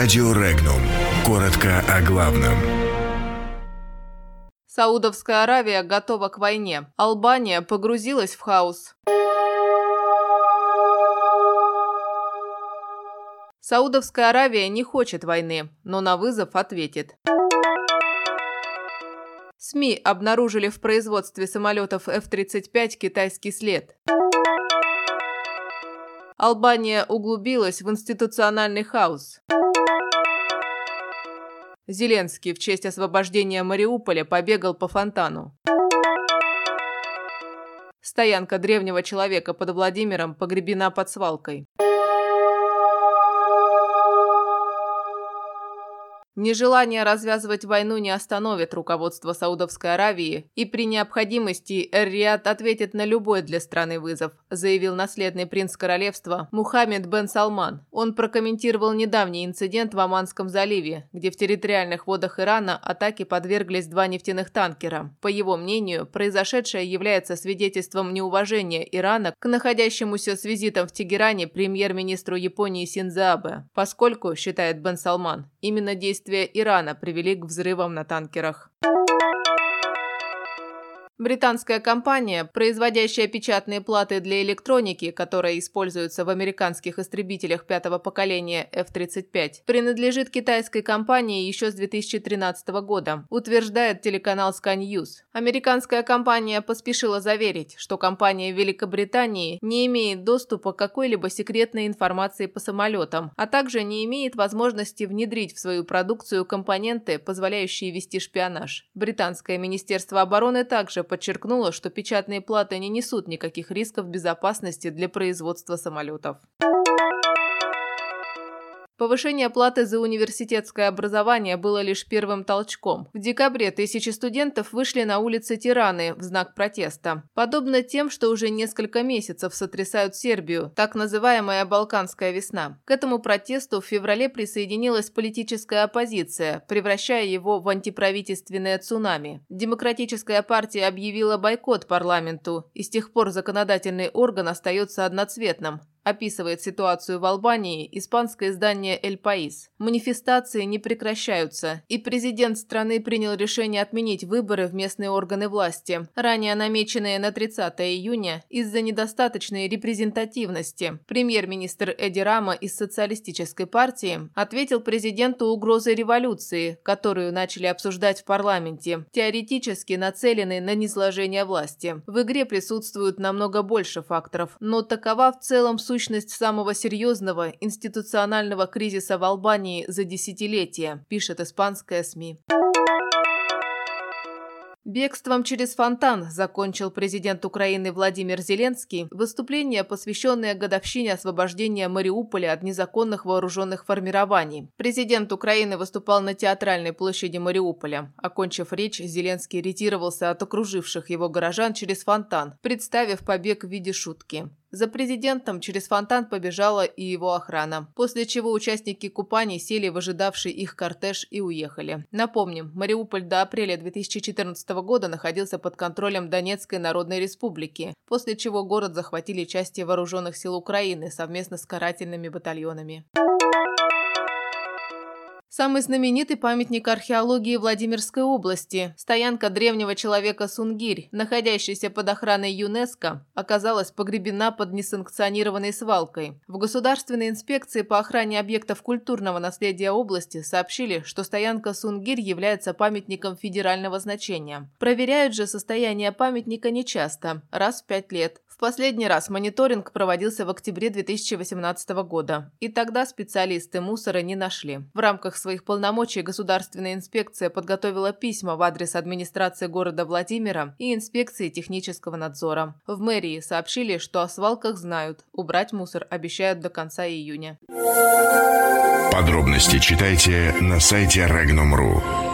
Радио Регнум. Коротко о главном. Саудовская Аравия готова к войне. Албания погрузилась в хаос. Саудовская Аравия не хочет войны, но на вызов ответит. СМИ обнаружили в производстве самолетов F-35 китайский след. Албания углубилась в институциональный хаос. Зеленский в честь освобождения Мариуполя побегал по фонтану. Стоянка древнего человека под Владимиром погребена под свалкой. Нежелание развязывать войну не остановит руководство Саудовской Аравии, и при необходимости Эр-Риад ответит на любой для страны вызов, заявил наследный принц королевства Мухаммед бен Салман. Он прокомментировал недавний инцидент в Оманском заливе, где в территориальных водах Ирана атаки подверглись два нефтяных танкера. По его мнению, произошедшее является свидетельством неуважения Ирана к находящемуся с визитом в Тегеране премьер-министру Японии Синзабе, поскольку, считает бен Салман, именно действия действия Ирана привели к взрывам на танкерах. Британская компания, производящая печатные платы для электроники, которые используются в американских истребителях пятого поколения F-35, принадлежит китайской компании еще с 2013 года, утверждает телеканал Sky News. Американская компания поспешила заверить, что компания Великобритании не имеет доступа к какой-либо секретной информации по самолетам, а также не имеет возможности внедрить в свою продукцию компоненты, позволяющие вести шпионаж. Британское министерство обороны также подчеркнула, что печатные платы не несут никаких рисков безопасности для производства самолетов. Повышение платы за университетское образование было лишь первым толчком. В декабре тысячи студентов вышли на улицы Тираны в знак протеста. Подобно тем, что уже несколько месяцев сотрясают Сербию, так называемая «Балканская весна». К этому протесту в феврале присоединилась политическая оппозиция, превращая его в антиправительственное цунами. Демократическая партия объявила бойкот парламенту, и с тех пор законодательный орган остается одноцветным описывает ситуацию в Албании испанское издание «Эль Паис». Манифестации не прекращаются, и президент страны принял решение отменить выборы в местные органы власти, ранее намеченные на 30 июня из-за недостаточной репрезентативности. Премьер-министр Эди Рама из социалистической партии ответил президенту угрозой революции, которую начали обсуждать в парламенте, теоретически нацеленной на низложение власти. В игре присутствуют намного больше факторов, но такова в целом сущность самого серьезного институционального кризиса в Албании за десятилетия, пишет испанская СМИ. Бегством через фонтан закончил президент Украины Владимир Зеленский выступление, посвященное годовщине освобождения Мариуполя от незаконных вооруженных формирований. Президент Украины выступал на театральной площади Мариуполя. Окончив речь, Зеленский ретировался от окруживших его горожан через фонтан, представив побег в виде шутки. За президентом через фонтан побежала и его охрана, после чего участники купаний сели в ожидавший их кортеж и уехали. Напомним, Мариуполь до апреля 2014 года находился под контролем Донецкой Народной Республики, после чего город захватили части вооруженных сил Украины совместно с карательными батальонами. Самый знаменитый памятник археологии Владимирской области, стоянка древнего человека Сунгирь, находящаяся под охраной ЮНЕСКО, оказалась погребена под несанкционированной свалкой. В Государственной инспекции по охране объектов культурного наследия области сообщили, что стоянка Сунгирь является памятником федерального значения. Проверяют же состояние памятника нечасто, раз в пять лет. Последний раз мониторинг проводился в октябре 2018 года, и тогда специалисты мусора не нашли. В рамках своих полномочий Государственная инспекция подготовила письма в адрес администрации города Владимира и инспекции технического надзора. В мэрии сообщили, что о свалках знают, убрать мусор обещают до конца июня. Подробности читайте на сайте Regnum.ru.